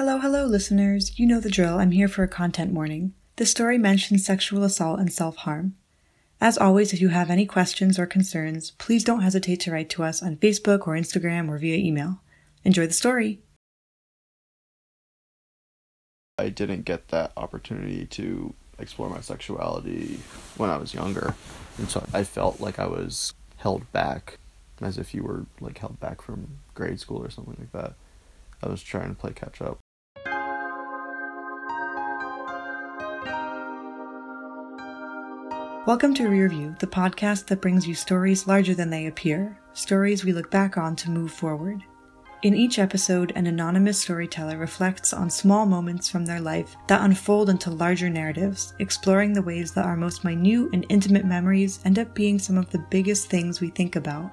Hello, hello, listeners. You know the drill. I'm here for a content warning. This story mentions sexual assault and self harm. As always, if you have any questions or concerns, please don't hesitate to write to us on Facebook or Instagram or via email. Enjoy the story. I didn't get that opportunity to explore my sexuality when I was younger. And so I felt like I was held back as if you were like held back from grade school or something like that. I was trying to play catch up. Welcome to Rearview, the podcast that brings you stories larger than they appear, stories we look back on to move forward. In each episode, an anonymous storyteller reflects on small moments from their life that unfold into larger narratives, exploring the ways that our most minute and intimate memories end up being some of the biggest things we think about.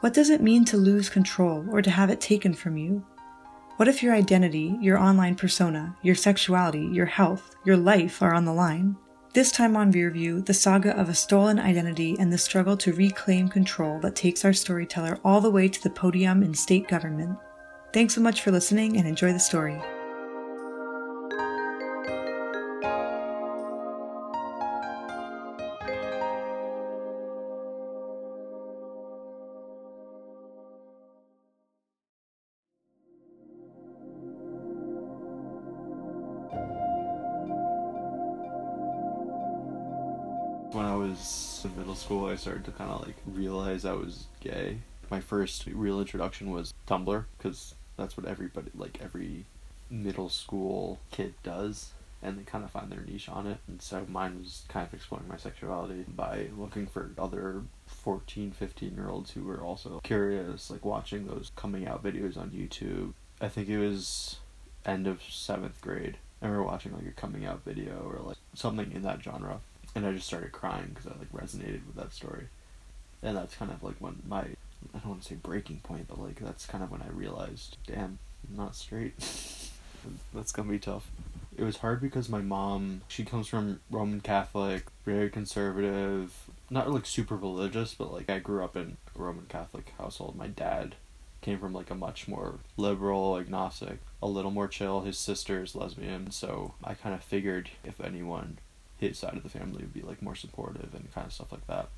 What does it mean to lose control or to have it taken from you? What if your identity, your online persona, your sexuality, your health, your life are on the line? This time on Rearview, the saga of a stolen identity and the struggle to reclaim control that takes our storyteller all the way to the podium in state government. Thanks so much for listening and enjoy the story. School, I started to kind of like realize I was gay. My first real introduction was Tumblr because that's what everybody, like every middle school kid does. And they kind of find their niche on it. And so mine was kind of exploring my sexuality by looking for other 14, 15 year olds who were also curious, like watching those coming out videos on YouTube. I think it was end of seventh grade. I remember watching like a coming out video or like something in that genre and I just started crying because I like resonated with that story, and that's kind of like when my I don't want to say breaking point, but like that's kind of when I realized, damn, I'm not straight. that's gonna be tough. It was hard because my mom, she comes from Roman Catholic, very conservative, not like super religious, but like I grew up in a Roman Catholic household. My dad came from like a much more liberal, agnostic, a little more chill. His sister is lesbian, so I kind of figured if anyone his side of the family would be like more supportive and kind of stuff like that.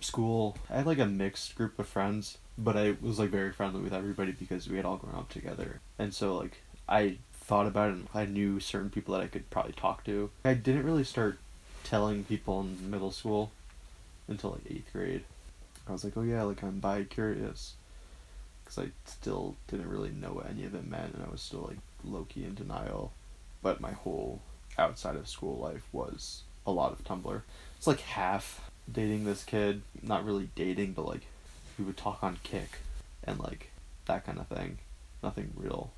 School, I had like a mixed group of friends, but I was like very friendly with everybody because we had all grown up together. And so like I thought about it and I knew certain people that I could probably talk to. I didn't really start telling people in middle school until like 8th grade. I was like, "Oh yeah, like I'm bi curious." Cuz I still didn't really know what any of it meant and I was still like low key in denial. But my whole outside of school life was a lot of Tumblr. It's like half dating this kid, not really dating, but like we would talk on Kik and like that kind of thing. Nothing real.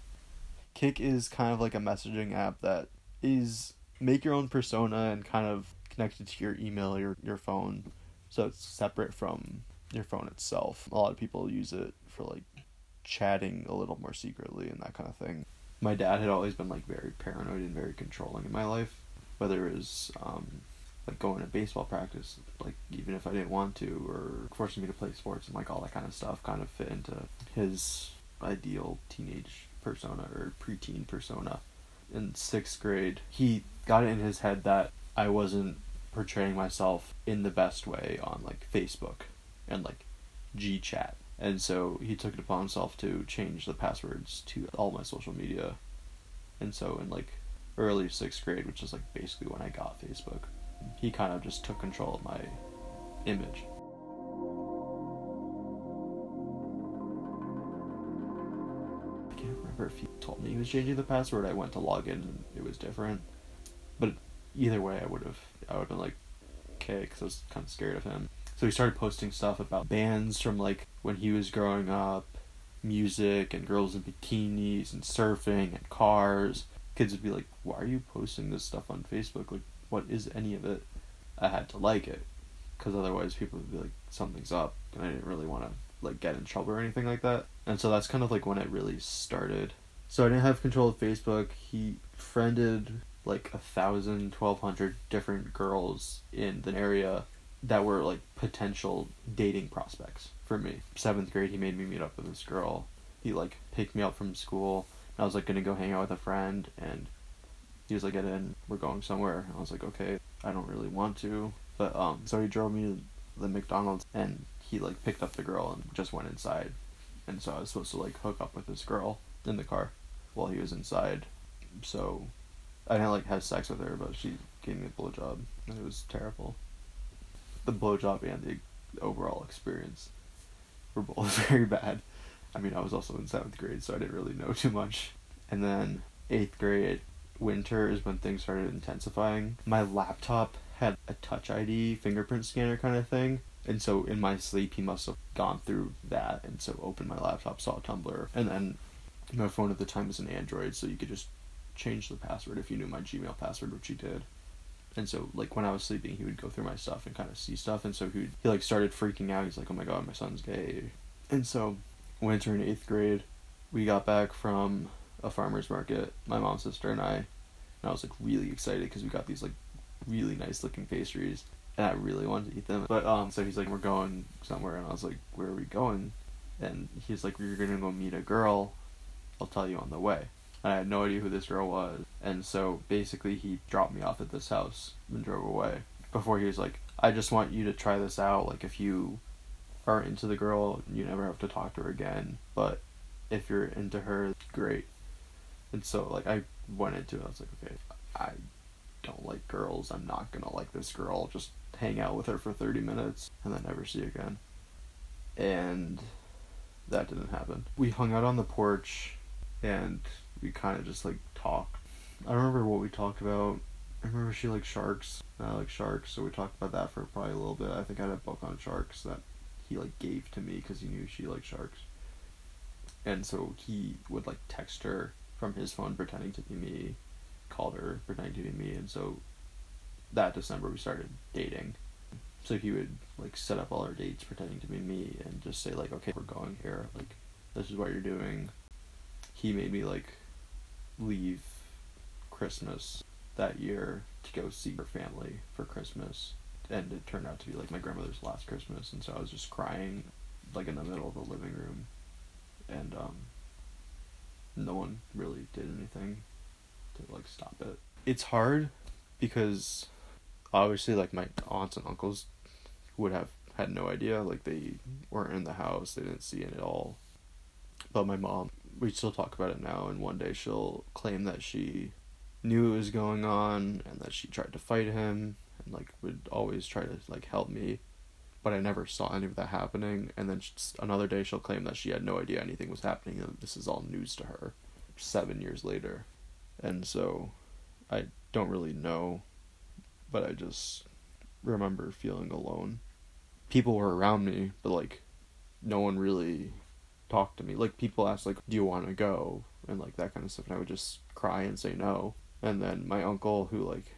Kik is kind of like a messaging app that is make your own persona and kind of connected to your email or your, your phone. So it's separate from your phone itself. A lot of people use it for like chatting a little more secretly and that kind of thing. My dad had always been like very paranoid and very controlling in my life, whether it was um, like going to baseball practice, like even if I didn't want to, or forcing me to play sports and like all that kind of stuff kind of fit into his ideal teenage persona or preteen persona. In sixth grade, he got it in his head that I wasn't portraying myself in the best way on like Facebook and like G chat. And so he took it upon himself to change the passwords to all my social media. And so in like early sixth grade, which is like basically when I got Facebook, he kind of just took control of my image. I can't remember if he told me he was changing the password. I went to log in and it was different. But either way, I would have I would have been like, okay, because I was kind of scared of him. So he started posting stuff about bands from like when he was growing up, music and girls in bikinis and surfing and cars. Kids would be like, "Why are you posting this stuff on Facebook? Like, what is any of it?" I had to like it, because otherwise people would be like, "Something's up," and I didn't really want to like get in trouble or anything like that. And so that's kind of like when it really started. So I didn't have control of Facebook. He friended like a thousand, twelve hundred different girls in the area that were like potential dating prospects for me. Seventh grade, he made me meet up with this girl. He like picked me up from school, I was like gonna go hang out with a friend, and he was like, "Get in, we're going somewhere." I was like, "Okay, I don't really want to," but um, so he drove me to the McDonald's, and he like picked up the girl and just went inside, and so I was supposed to like hook up with this girl in the car while he was inside, so I didn't like have sex with her, but she gave me a blowjob, and it was terrible. The blowjob and the overall experience were both very bad. I mean, I was also in seventh grade, so I didn't really know too much. And then eighth grade, winter is when things started intensifying. My laptop had a touch ID fingerprint scanner kind of thing. And so in my sleep, he must have gone through that and so opened my laptop, saw a Tumblr. And then my phone at the time was an Android, so you could just change the password if you knew my Gmail password, which he did. And so, like when I was sleeping, he would go through my stuff and kind of see stuff. And so he he like started freaking out. He's like, "Oh my god, my son's gay." And so, winter in eighth grade, we got back from a farmer's market. My mom, sister, and I. And I was like really excited because we got these like really nice looking pastries, and I really wanted to eat them. But um, so he's like, "We're going somewhere," and I was like, "Where are we going?" And he's like, "We're gonna go meet a girl. I'll tell you on the way." And I had no idea who this girl was. And so basically, he dropped me off at this house and drove away. Before he was like, I just want you to try this out. Like, if you are into the girl, you never have to talk to her again. But if you're into her, great. And so, like, I went into it. I was like, okay, I don't like girls. I'm not gonna like this girl. Just hang out with her for 30 minutes and then never see again. And that didn't happen. We hung out on the porch and we kind of just like talked. I don't remember what we talked about. I remember she liked sharks. I like sharks, so we talked about that for probably a little bit. I think I had a book on sharks that he like gave to me because he knew she liked sharks. And so he would like text her from his phone pretending to be me, called her pretending to be me, and so that December we started dating. So he would like set up all our dates pretending to be me and just say like, okay, we're going here. Like, this is what you're doing. He made me like leave Christmas that year to go see her family for Christmas. And it turned out to be like my grandmother's last Christmas, and so I was just crying like in the middle of the living room. And um no one really did anything to like stop it. It's hard because obviously like my aunts and uncles would have had no idea, like they weren't in the house, they didn't see it at all. But my mom we still talk about it now, and one day she'll claim that she knew it was going on and that she tried to fight him and like would always try to like help me but i never saw any of that happening and then another day she'll claim that she had no idea anything was happening and this is all news to her seven years later and so i don't really know but i just remember feeling alone people were around me but like no one really talked to me. Like people ask like, "Do you want to go?" and like that kind of stuff, and I would just cry and say no. And then my uncle, who like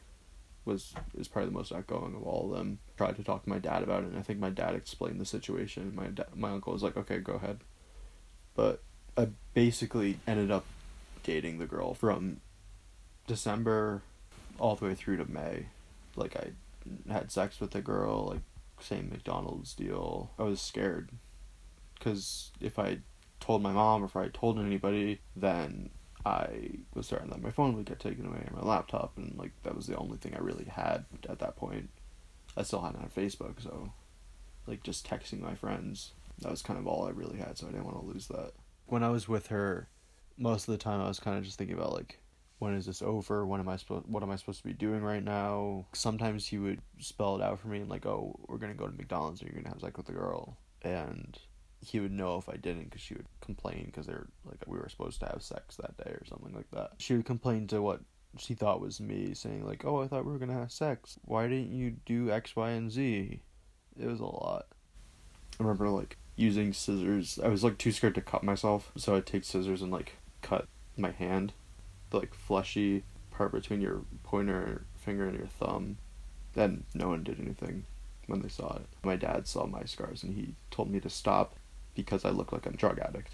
was is probably the most outgoing of all of them, tried to talk to my dad about it, and I think my dad explained the situation. My da- my uncle was like, "Okay, go ahead," but I basically ended up dating the girl from December all the way through to May. Like I had sex with the girl, like same McDonald's deal. I was scared because if I told my mom or if I told anybody, then I was certain that my phone would get taken away and my laptop, and like that was the only thing I really had at that point. I still hadn't had Facebook, so like just texting my friends, that was kind of all I really had, so I didn't want to lose that. When I was with her, most of the time I was kind of just thinking about like when is this over? When am I supposed what am I supposed to be doing right now? Sometimes he would spell it out for me and like, "Oh, we're to go to McDonald's and you're to have sex with the girl." And he would know if I didn't because she would complain because they're like we were supposed to have sex that day or something like that. She would complain to what she thought was me, saying like, "Oh, I thought we were gonna have sex. Why didn't you do X, Y, and Z?" It was a lot. I remember like using scissors. I was like too scared to cut myself, so I'd take scissors and like cut my hand, the like fleshy part between your pointer finger and your thumb. Then no one did anything when they saw it. My dad saw my scars and he told me to stop because I look like a drug addict.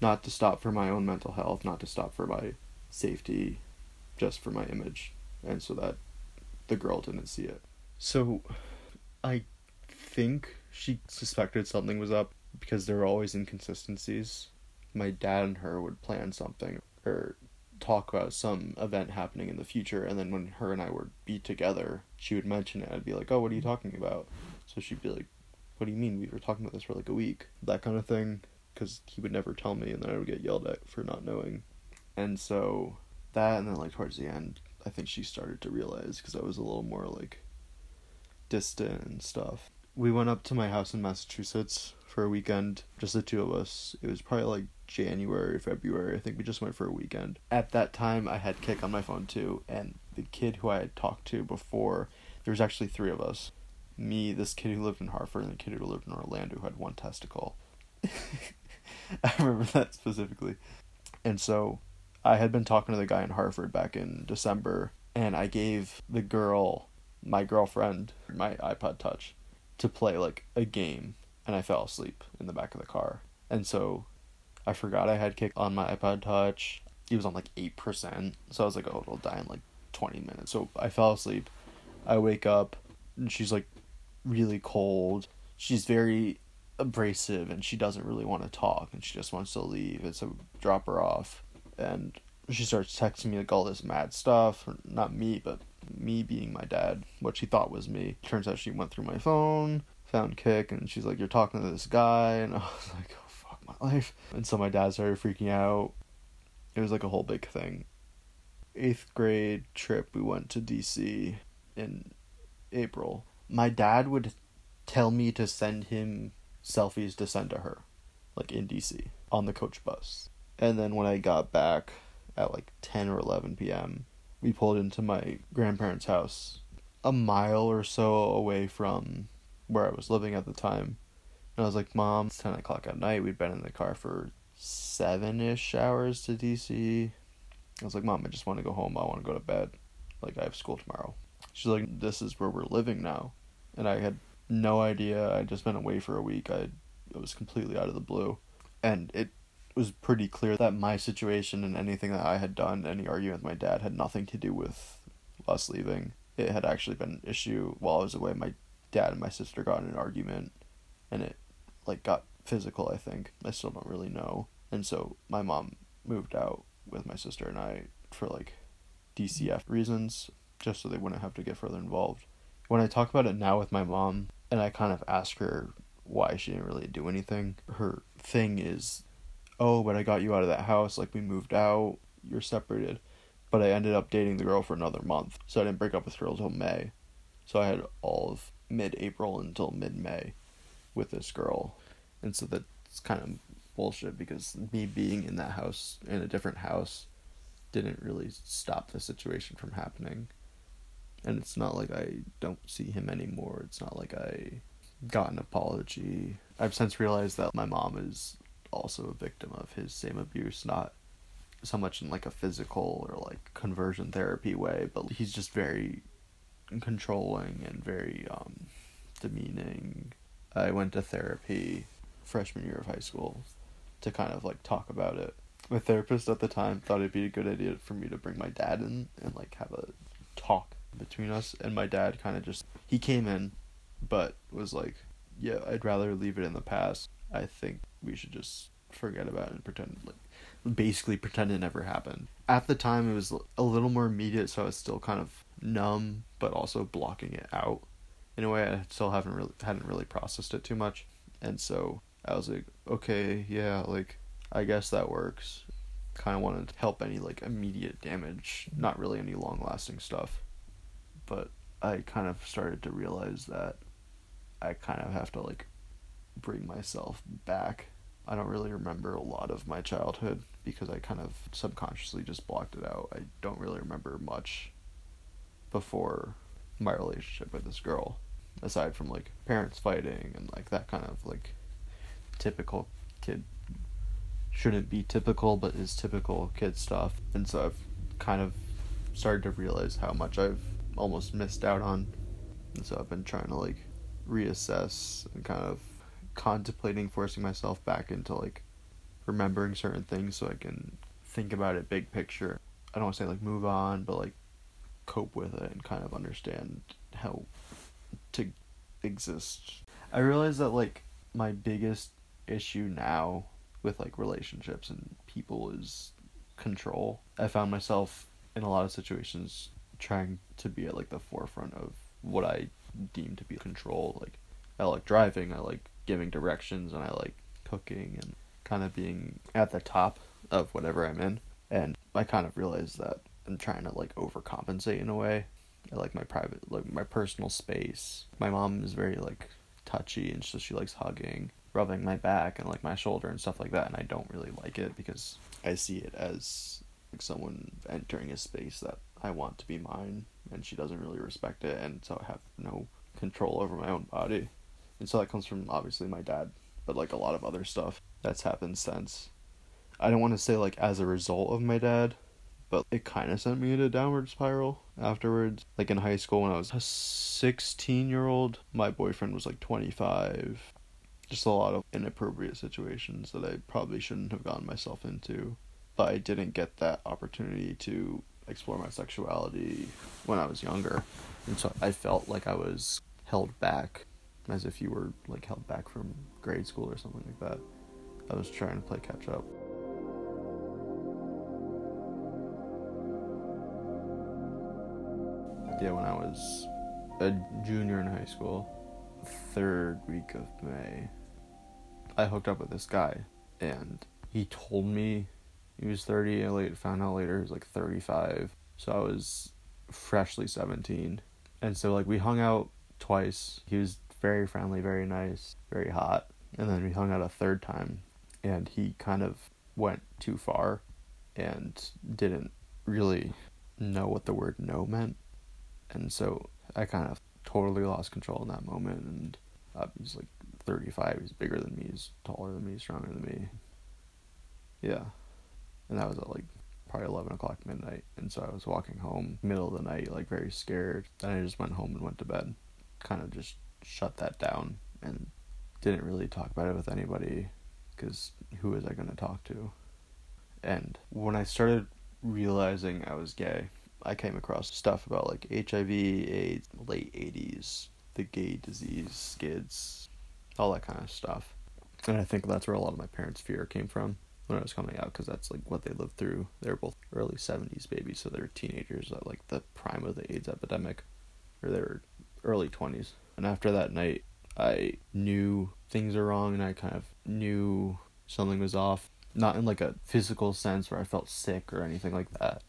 Not to stop for my own mental health, not to stop for my safety, just for my image, and so that the girl didn't see it. So, I think she suspected something was up because there were always inconsistencies. My dad and her would plan something. or talk about some event happening in the future and then when her and I would be together, she would mention it. I'd be like, "Oh, what are you talking about?" So she'd be like, "What do you mean? We were talking about this for like a week." That kind of thing cuz he would never tell me and then I would get yelled at for not knowing. And so that and then like towards the end, I think she started to realize cuz I was a little more like distant and stuff. We went up to my house in Massachusetts for a weekend, just the two of us. It was probably like January, February. I think we just went for a weekend. At that time, I had Kik on my phone too, and the kid who I had talked to before, there was actually three of us. Me, this kid who lived in Hartford, and the kid who lived in Orlando who had one testicle. I remember that specifically. And so I had been talking to the guy in Hartford back in December, and I gave the girl, my girlfriend, my iPod Touch to play like a game, and I fell asleep in the back of the car. And so I forgot I had Kik on my iPod Touch. It was on like 8%. So I was like, oh, it'll die in like 20 minutes. So I fell asleep. I wake up and she's like really cold. She's very abrasive and she doesn't really want to talk and she just wants to leave. And so drop her off. And she starts texting me like all this mad stuff. Not me, but me being my dad. What she thought was me. Turns out she went through my phone, found Kik, and she's like, You're talking to this guy. And I was like, Oh, fuck my life. And so my dad started freaking out. It was like a whole big thing. Eighth grade trip, we went to DC in April. My dad would tell me to send him selfies to send to her, like in DC, on the coach bus. And then when I got back at like 10 or 11 p.m., we pulled into my grandparents' house a mile or so away from where I was living at the time. And I was like, Mom, it's 10 o'clock at night. We'd been in the car for seven ish hours to DC. I was like, Mom, I just want to go home. I want to go to bed. Like, I have school tomorrow. She's like, This is where we're living now. And I had no idea. I'd just been away for a week. I it was completely out of the blue. And it was pretty clear that my situation and anything that I had done, any argument with my dad, had nothing to do with us leaving. It had actually been an issue while I was away. My dad and my sister got in an argument, and it like got physical, I think. I still don't really know. And so my mom moved out with my sister and I for like DCF reasons, just so they wouldn't have to get further involved. When I talk about it now with my mom and I kind of ask her why she didn't really do anything, her thing is, oh, but I got you out of that house, like we moved out, you're separated. But I ended up dating the girl for another month, so I didn't break up with her until May. So I had all of mid April until mid May with this girl. And so that's kind of bullshit because me being in that house, in a different house, didn't really stop the situation from happening. And it's not like I don't see him anymore. It's not like I got an apology. I've since realized that my mom is also a victim of his same abuse, not so much in like a physical or like conversion therapy way, but he's just very controlling and very um demeaning I went to therapy freshman year of high school to kind of like talk about it. My therapist at the time thought it'd be a good idea for me to bring my dad in and like have a talk between us and my dad kind of just he came in but was like, "Yeah, I'd rather leave it in the past. I think we should just forget about it and pretend like basically pretend it never happened." At the time it was a little more immediate so I was still kind of numb but also blocking it out in a way I still haven't really hadn't really processed it too much, and so I was like, okay, yeah, like I guess that works. Kind of wanted to help any like immediate damage, not really any long lasting stuff, but I kind of started to realize that I kind of have to like bring myself back. I don't really remember a lot of my childhood because I kind of subconsciously just blocked it out. I don't really remember much before my relationship with this girl aside from like parents fighting and like that kind of like typical kid shouldn't be typical but is typical kid stuff and so I've kind of started to realize how much I've almost missed out on and so I've been trying to like reassess and kind of contemplating forcing myself back into like remembering certain things so I can think about it big picture. I don't want to say like move on, but like cope with it and kind of understand how to exist. I realize that like my biggest issue now with like relationships and people is control. I found myself in a lot of situations trying to be at like the forefront of what I deem to be control. Like I like driving, I like giving directions, and I like cooking and kind of being at the top of whatever I'm in. And I kind of realized that I'm trying to like overcompensate in a way. I like my private, like my personal space. My mom is very like touchy, and so she likes hugging, rubbing my back and like my shoulder and stuff like that. And I don't really like it because I see it as like someone entering a space that I want to be mine, and she doesn't really respect it, and so I have no control over my own body. And so that comes from obviously my dad, but like a lot of other stuff that's happened since. I don't want to say like as a result of my dad, but it kind of sent me in a downward spiral afterwards. Like in high school when I was a 16 year old, my boyfriend was like 25. Just a lot of inappropriate situations that I probably shouldn't have gotten myself into. But I didn't get that opportunity to explore my sexuality when I was younger. And so I felt like I was held back as if you were like held back from grade school or something like that. I was trying to play catch up. Yeah, when I was a junior in high school, third week of May, I hooked up with this guy, and he told me he was 30. I later found out later he was like 35. So I was freshly 17. And so like we hung out twice. He was very friendly, very nice, very hot. And then we hung out a third time and he kind of went too far and didn't really know what the word no meant. And so I kind of totally lost control in that moment and uh, he's like 35, he's bigger than me, he's taller than me, stronger than me. Yeah and that was at like probably 11 o'clock midnight. And so i was walking home middle of the night like very scared. Then i just went home and went to bed. Kind of just shut that down and didn't really talk about it with anybody because who was i going to talk to? And when i started realizing i was gay i came across stuff about like hiv aids late 80s the gay disease skids all that kind of stuff. And i think that's where a lot of my parents fear came from when I was coming out because that's like what they lived through. They're both early 70s babies, so they're teenagers at like the prime of the AIDS epidemic, or they were early 20s. And after that night, I knew things are wrong and I kind of knew something was off. Not in like a physical sense where I felt sick or anything like that.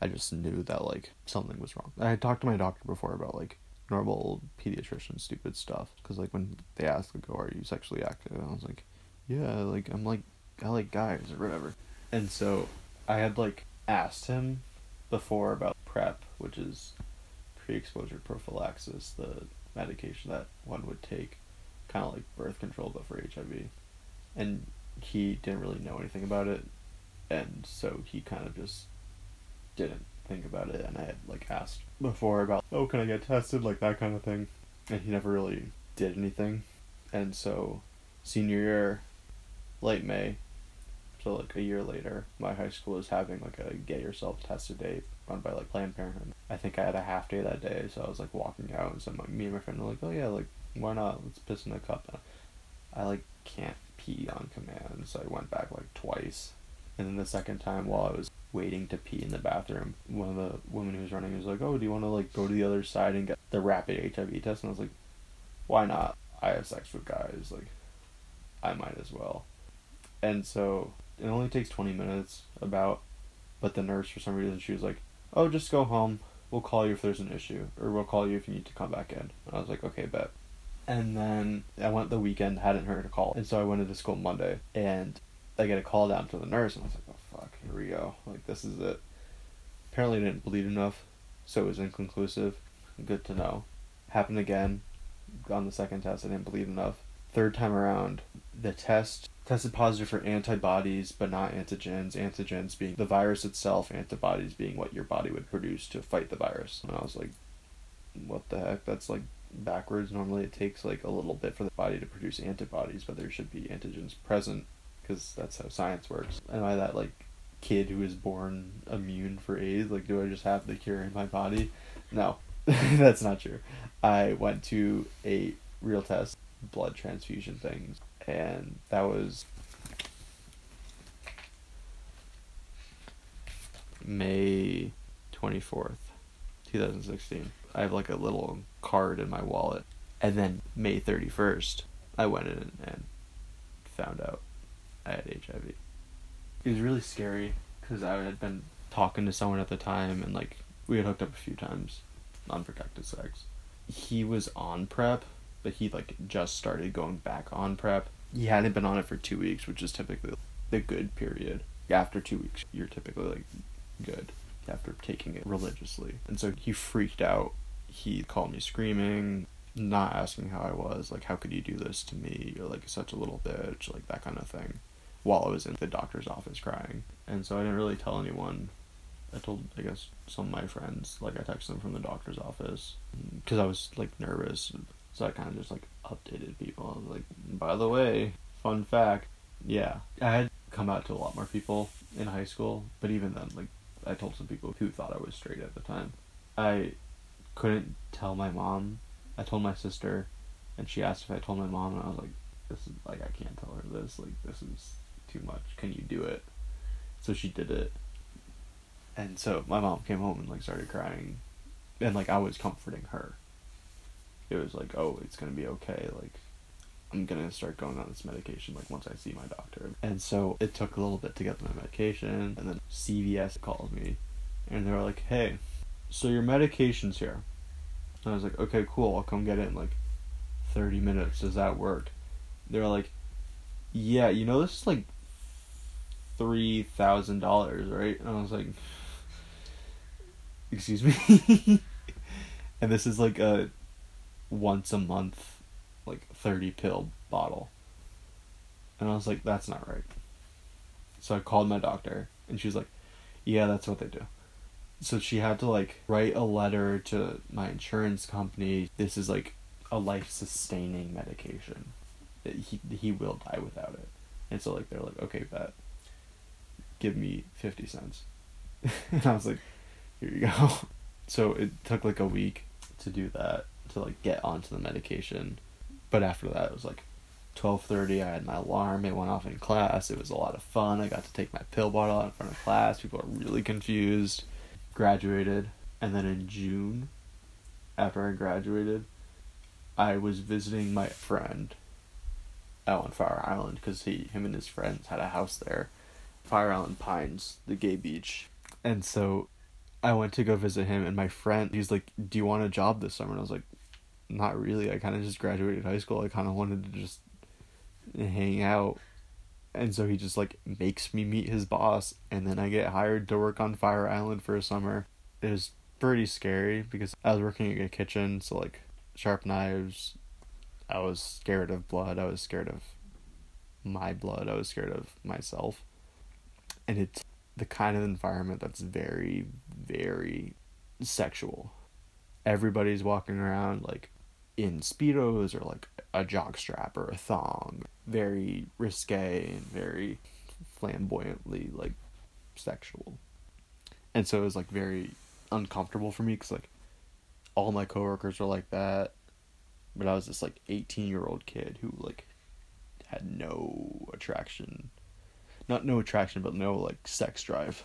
I just knew that like something was wrong. I had talked to my doctor before about like normal pediatrician stupid stuff because like when they asked like, "Oh, are you sexually active?" I was like, "Yeah, like I'm like I like guys or whatever. And so I had like asked him before about PrEP, which is pre-exposure prophylaxis, the medication that one would take, kind of like birth control but for HIV. And he didn't really know anything about it, and so he kind of just didn't think about it. And I had like asked before about, oh, can I get tested, like that kind of thing, and he never really did anything. And so, senior year, late May, so like a year later, my high school was having like a get yourself tested day run by like Planned Parenthood. I think I had a half day that day, so I was like walking out, and so my, me and my friend were like, "Oh yeah, like why not? Let's piss in a cup." And I like can't pee on command, so I went back like twice, and then the second time while I was waiting to pee in the bathroom, one of the women who was running was like, "Oh, do you want to like go to the other side and get the rapid HIV test?" And I was like, "Why not? I have sex with guys, like I might as well." And so it only takes 20 minutes about but the nurse for some reason she was like oh just go home. We'll call you if there's an issue or we'll call you if you need to come back in. And i was like okay bet. And then i went the weekend hadn't heard a call and so i went into school monday and i get a call down to the nurse and i was like oh fuck here we go. Like this is it. Apparently I didn't bleed enough so it was inconclusive. Good to know. Happened again. On the second test i didn't bleed enough third time around the test tested positive for antibodies but not antigens. Antigens being the virus itself, antibodies being what your body would produce to fight the virus. And I was like, what the heck? That's like backwards. Normally it takes like a little bit for the body to produce antibodies, but there should be antigens present because that's how science works. Am I that like kid who is born immune for AIDS? Like, do I just have the cure in my body? No, that's not true. I went to a real test, blood transfusion things and that was May 24th, 2016. I have like a little card in my wallet. And then May 31st, I went in and found out I had HIV. It was really scary because I had been talking to someone at the time and like we had hooked up a few times, unprotected sex. He was on PrEP, but he like just started going back on PrEP. He hadn't been on it for two weeks, which is typically the good period. After two weeks, you're typically like good after taking it religiously. And so he freaked out. He called me screaming, not asking how I was, like, how could you do this to me? You're like such a little bitch, like that kind of thing, while I was in the doctor's office crying. And so I didn't really tell anyone. I told, I guess, some of my friends, like, I texted them from the doctor's office because I was, like, nervous. So I kind of just, like, updated people. I was like, by the way, fun fact, yeah, I had come out to a lot more people in high school, but even then, like, I told some people who thought I was straight at the time. I couldn't tell my mom. I told my sister, and she asked if I told my mom, and I was like, "This is like I can't tell her this. Like this is too much. Can you do it?" So she did it, and so my mom came home and like started crying, and like I was comforting her. It was like, "Oh, it's gonna be okay." Like I'm gonna start going on this medication like once I see my doctor. And so it took a little bit to get my medication, and then CVS called me, and they were like, "Hey, so your medication's here." And I was like, "Okay, cool. I'll come get it in like thirty minutes. Does that work?" They were like, "Yeah, you know this is like three thousand dollars, right?" And I was like, "Excuse me." and this is like a once a month like 30 pill bottle. And I was like, that's not right. So I called my doctor, and she was like, yeah, that's what they do. So she had to like write a letter to my insurance company. This is like a life sustaining medication. He he will die without it. And so like they're like, okay, bet. Give me fifty cents. and I was like, here you go. So it took like a week to do that like get onto the medication but after that, it was like twelve thirty. I had my alarm. It went off in class. It was a lot of fun. I got to take my pill bottle out in front of class. People are really confused. Graduated, and then in June, after I graduated, I was visiting my friend out on Fire Island because he, him and his friends had a house there, Fire Island Pines, the gay beach, and so I went to go visit him, and my friend, he's like, "Do you want a job this summer?" And I was like, not really. I kind of just graduated high school. I kind of wanted to just hang out. And so he just like makes me meet his boss and then I get hired to work on Fire Island for a summer. It was pretty scary because I was working in a kitchen, so like sharp knives. I was scared of blood. I was scared of my blood. I was scared of myself. And it's the kind of environment that's very very sexual. Everybody's walking around like in speedos or like a jock strap or a thong. Very risque and very flamboyantly like sexual. And so it was like very uncomfortable for me because like all my coworkers were like that, but I was this like eighteen year old kid who like had no attraction, not no attraction, but no like sex drive,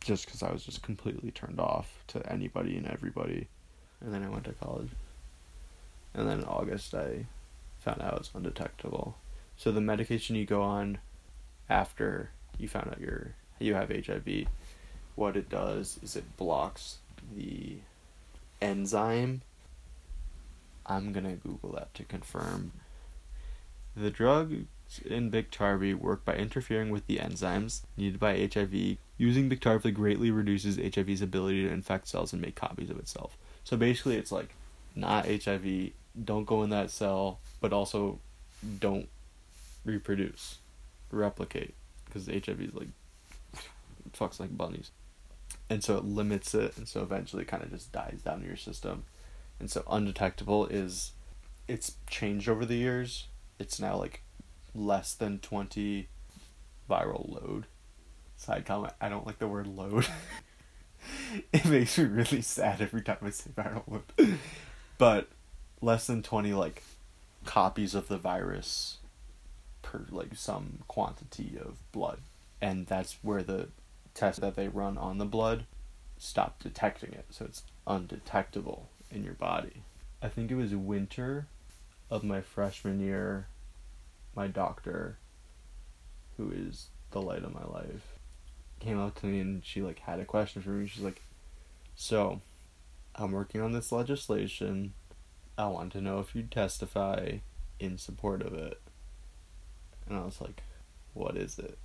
just because I was just completely turned off to anybody and everybody, and then I went to college and then in August I found out it's undetectable. So the medication you go on after you found out you're you have HIV, what it does is it blocks the enzyme. I'm gonna Google that to confirm. The drugs in Biktarvy work by interfering with the enzymes needed by HIV. Using Biktarvy greatly reduces HIV's ability to infect cells and make copies of itself. So basically, it's like not HIV, don't go in that cell, but also don't reproduce, replicate, because HIV is like fucks like bunnies, and so it limits it, and so eventually it kind of just dies down in your system, and so undetectable is, it's changed over the years. It's now like less than twenty viral load. Side comment: I don't like the word load. it makes me really sad every time I say viral load, but less than 20 like copies of the virus per like some quantity of blood and that's where the test that they run on the blood stop detecting it, so it's undetectable in your body. I think it was winter of my freshman year. My doctor, who is the light of my life, came up to me and she like had a question for me. She's like, "So, I'm working on this legislation. I want to know if you'd testify in support of it." And I was like, "What is it?"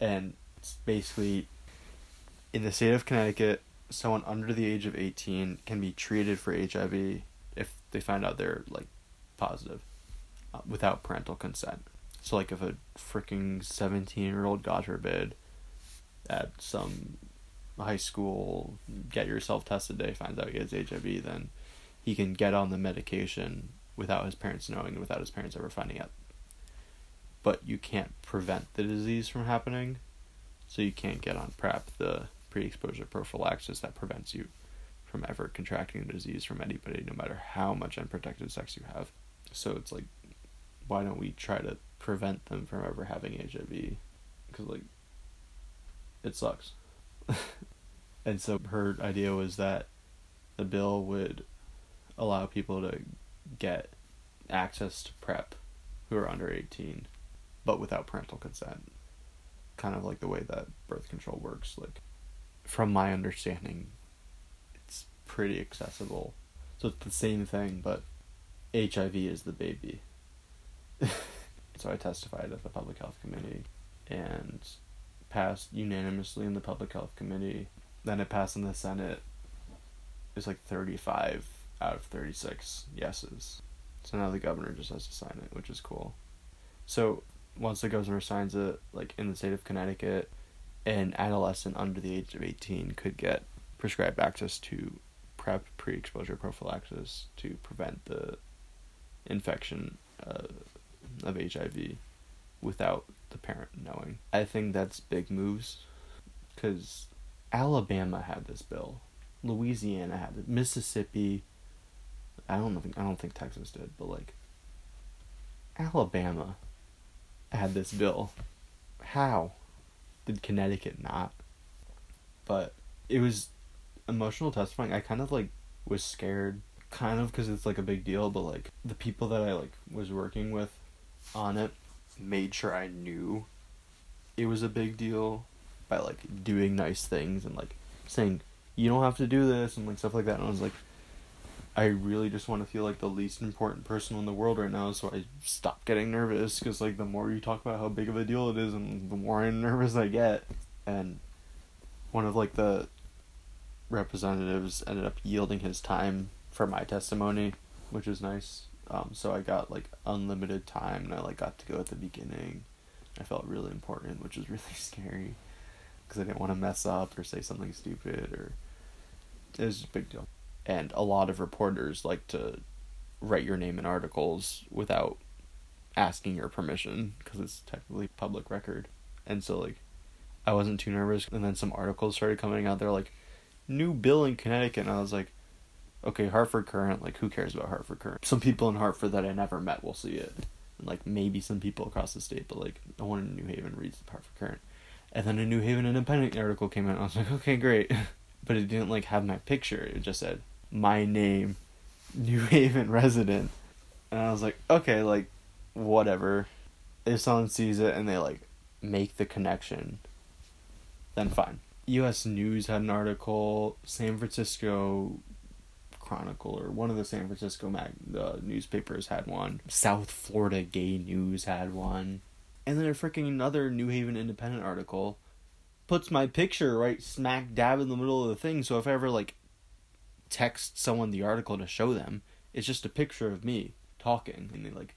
And it's basically in the state of Connecticut, someone under the age of 18 can be treated for HIV if they find out they're like positive uh, without parental consent. So like if a freaking 17 year old God forbid at some high school get yourself tested day finds out he has HIV then he can get on the medication without his parents knowing and without his parents ever finding out. But you can't prevent the disease from happening. So you can't get on PrEP, the pre-exposure prophylaxis that prevents you from ever contracting the disease from anybody, no matter how much unprotected sex you have. So it's like, why don't we try to prevent them from ever having HIV? Because like, it sucks. and so her idea was that the bill would allow people to get access to PrEP who are under 18, but without parental consent. Kind of like the way that birth control works. Like, from my understanding, it's pretty accessible. So it's the same thing, but HIV is the baby. so I testified at the Public Health Committee and passed unanimously in the Public Health Committee. Then it passed in the Senate. It was like 35 out of 36 yeses. So now the governor just has to sign it, which is cool. So once the governor signs it, like in the state of Connecticut, an adolescent under the age of 18 could get prescribed access to PrEP, pre exposure prophylaxis, to prevent the infection uh, of HIV without the parent knowing. I think that's big moves because Alabama had this bill, Louisiana had it, Mississippi. I don't know. I don't think Texas did, but like Alabama had this bill. How? did Connecticut not? But it was emotional testifying. I kind of like was scared, kind of because it's like a big deal. But like the people that I like was working with on it made sure I knew it was a big deal by like doing nice things and like saying you don't have to do this and like stuff like that. And I was like, I really just want to feel like the least important person in the world right now, so I stop getting nervous because like the more you talk about how big of a deal it is, and the more nervous I get. And one of like the representatives ended up yielding his time for my testimony, which was nice. Um, so I got like unlimited time, and I like got to go at the beginning. I felt really important, which was really scary because I didn't want to mess up or say something stupid or it was a big deal and a lot of reporters like to write your name in articles without asking your permission because it's technically public record. And so like I wasn't too nervous and then some articles started coming out they're like new bill in Connecticut and I was like okay, Hartford Courant, like who cares about Hartford Courant? Some people in Hartford that I never met will see it. And like maybe some people across the state, but like no one in New Haven reads the Hartford Courant. And then a New Haven Independent article came out I was like, okay, great. but it didn't like have my picture. It just said my name, New Haven resident. And I was like, okay, like, whatever. If someone sees it and they, like, make the connection, then fine. US News had an article, San Francisco Chronicle, or one of the San Francisco mag- the newspapers had one. South Florida Gay News had one. And then a freaking another New Haven Independent article puts my picture right smack dab in the middle of the thing. So if I ever like text someone the article to show them. It's just a picture of me talking, and they like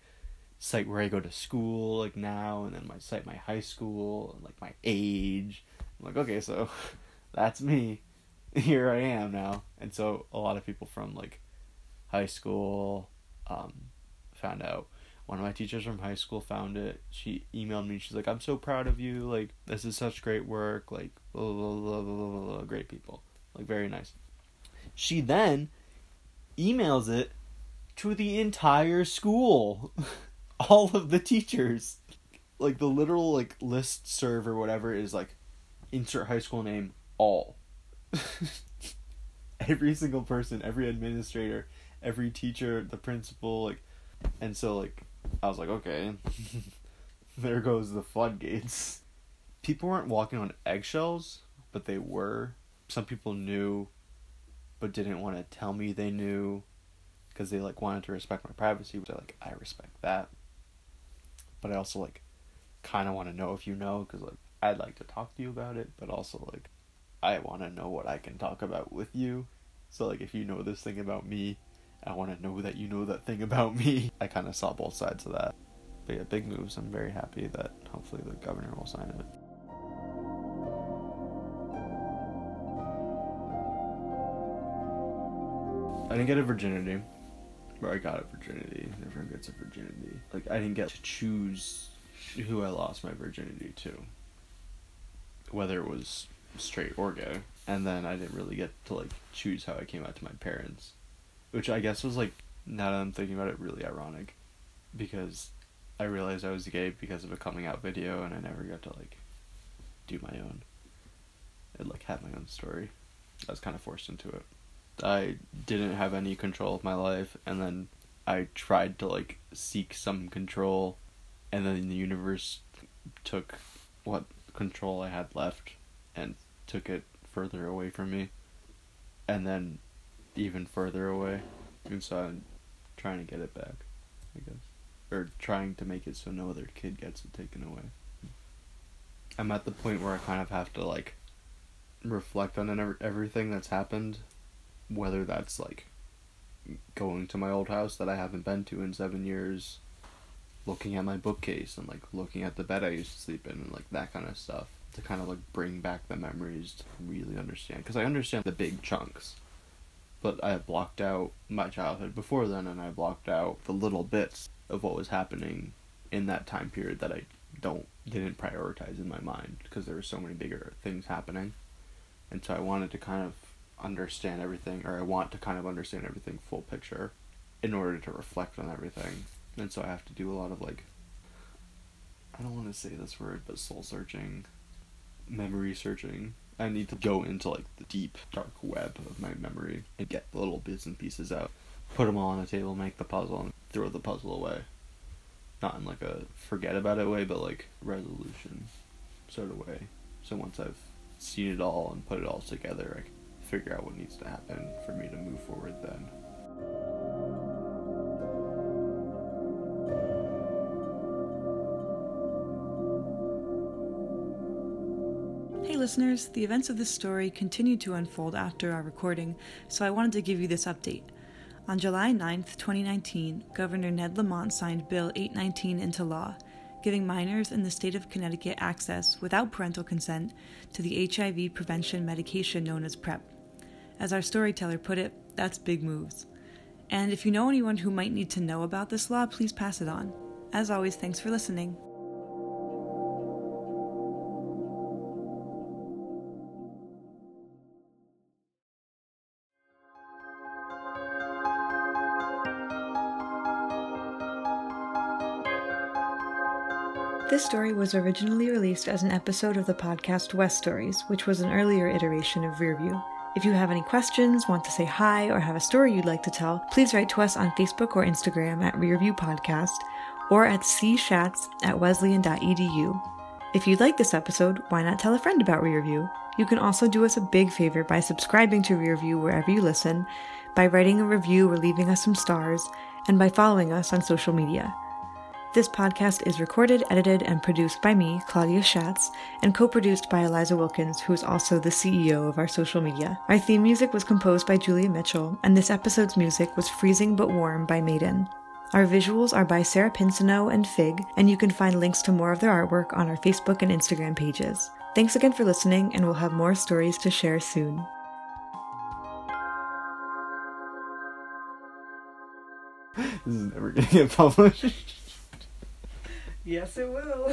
cite where I go to school, like now, and then my cite my high school and like my age. I'm like, okay, so that's me. Here I am now, and so a lot of people from like high school um, found out. One of my teachers from high school found it. She emailed me. She's like, "I'm so proud of you. Like, this is such great work. Like, blah, blah, blah, blah, blah, blah. great people. Like, very nice." She then emails it to the entire school. All of the teachers. Like the literal like list serve or whatever is like insert high school name all. every single person, every administrator, every teacher, the principal, like, and so like, I was like, okay, there goes the floodgates. People weren't walking on eggshells, but they were. Some people knew, but didn't want to tell me they knew, because they like wanted to respect my privacy. Which I like, I respect that. But I also like, kind of want to know if you know, because like, I'd like to talk to you about it, but also like, I want to know what I can talk about with you. So like, if you know this thing about me, I want to know that you know that thing about me. I kind of saw both sides of that. But yeah, big moves. I'm very happy that hopefully the governor will sign it. I didn't get a virginity. but I got a virginity. Everyone gets a virginity. Like, I didn't get to choose who I lost my virginity to. Whether it was straight or gay. And then I didn't really get to, like, choose how I came out to my parents. Which I guess was, like, now that I'm thinking about it, really ironic. Because I realized I was gay because of a coming out video and I never got to, like, do my own. And, like, have my own story. I was kind of forced into it. I didn't have any control of my life, and then I tried to like seek some control, and then the universe took what control I had left and took it further away from me, and then even further away, and so I'm trying to get it back, I guess, or trying to make it so no other kid gets it taken away. I'm at the point where I kind of have to like reflect on everything that's happened. Whether that's like going to my old house that I haven't been to in seven years, looking at my bookcase and like looking at the bed I used to sleep in and like that kind of stuff to kind of like bring back the memories to really understand. Because I understand the big chunks, but I blocked out my childhood before then and I blocked out the little bits of what was happening in that time period that I don't didn't prioritize in my mind because there were so many bigger things happening, and so I wanted to kind of understand everything, or I want to kind of understand everything full picture in order to reflect on everything. And so I have to do a lot of like, I don't want to say this word, but soul searching, memory searching. I need to go into like the deep, dark web of my memory and get the little bits and pieces out, put them all on a table, make the puzzle, and throw the puzzle away. Not in like a forget about it way, but like resolution sort of way. So once I've seen it all and put it all together, I can figure out what needs to happen for me to move forward then. Listeners, the events of this story continued to unfold after our recording, so I wanted to give you this update. On July 9th, 2019, Governor Ned Lamont signed Bill 819 into law, giving minors in the state of Connecticut access, without parental consent, to the HIV prevention medication known as PrEP. As our storyteller put it, that's big moves. And if you know anyone who might need to know about this law, please pass it on. As always, thanks for listening. This story was originally released as an episode of the podcast West Stories, which was an earlier iteration of Rearview. If you have any questions, want to say hi, or have a story you'd like to tell, please write to us on Facebook or Instagram at Rearview Podcast or at cschatz at wesleyan.edu. If you like this episode, why not tell a friend about Rearview? You can also do us a big favor by subscribing to Rearview wherever you listen, by writing a review or leaving us some stars, and by following us on social media. This podcast is recorded, edited, and produced by me, Claudia Schatz, and co produced by Eliza Wilkins, who is also the CEO of our social media. Our theme music was composed by Julia Mitchell, and this episode's music was Freezing But Warm by Maiden. Our visuals are by Sarah Pinsino and Fig, and you can find links to more of their artwork on our Facebook and Instagram pages. Thanks again for listening, and we'll have more stories to share soon. this is never gonna get published. Yes, it will.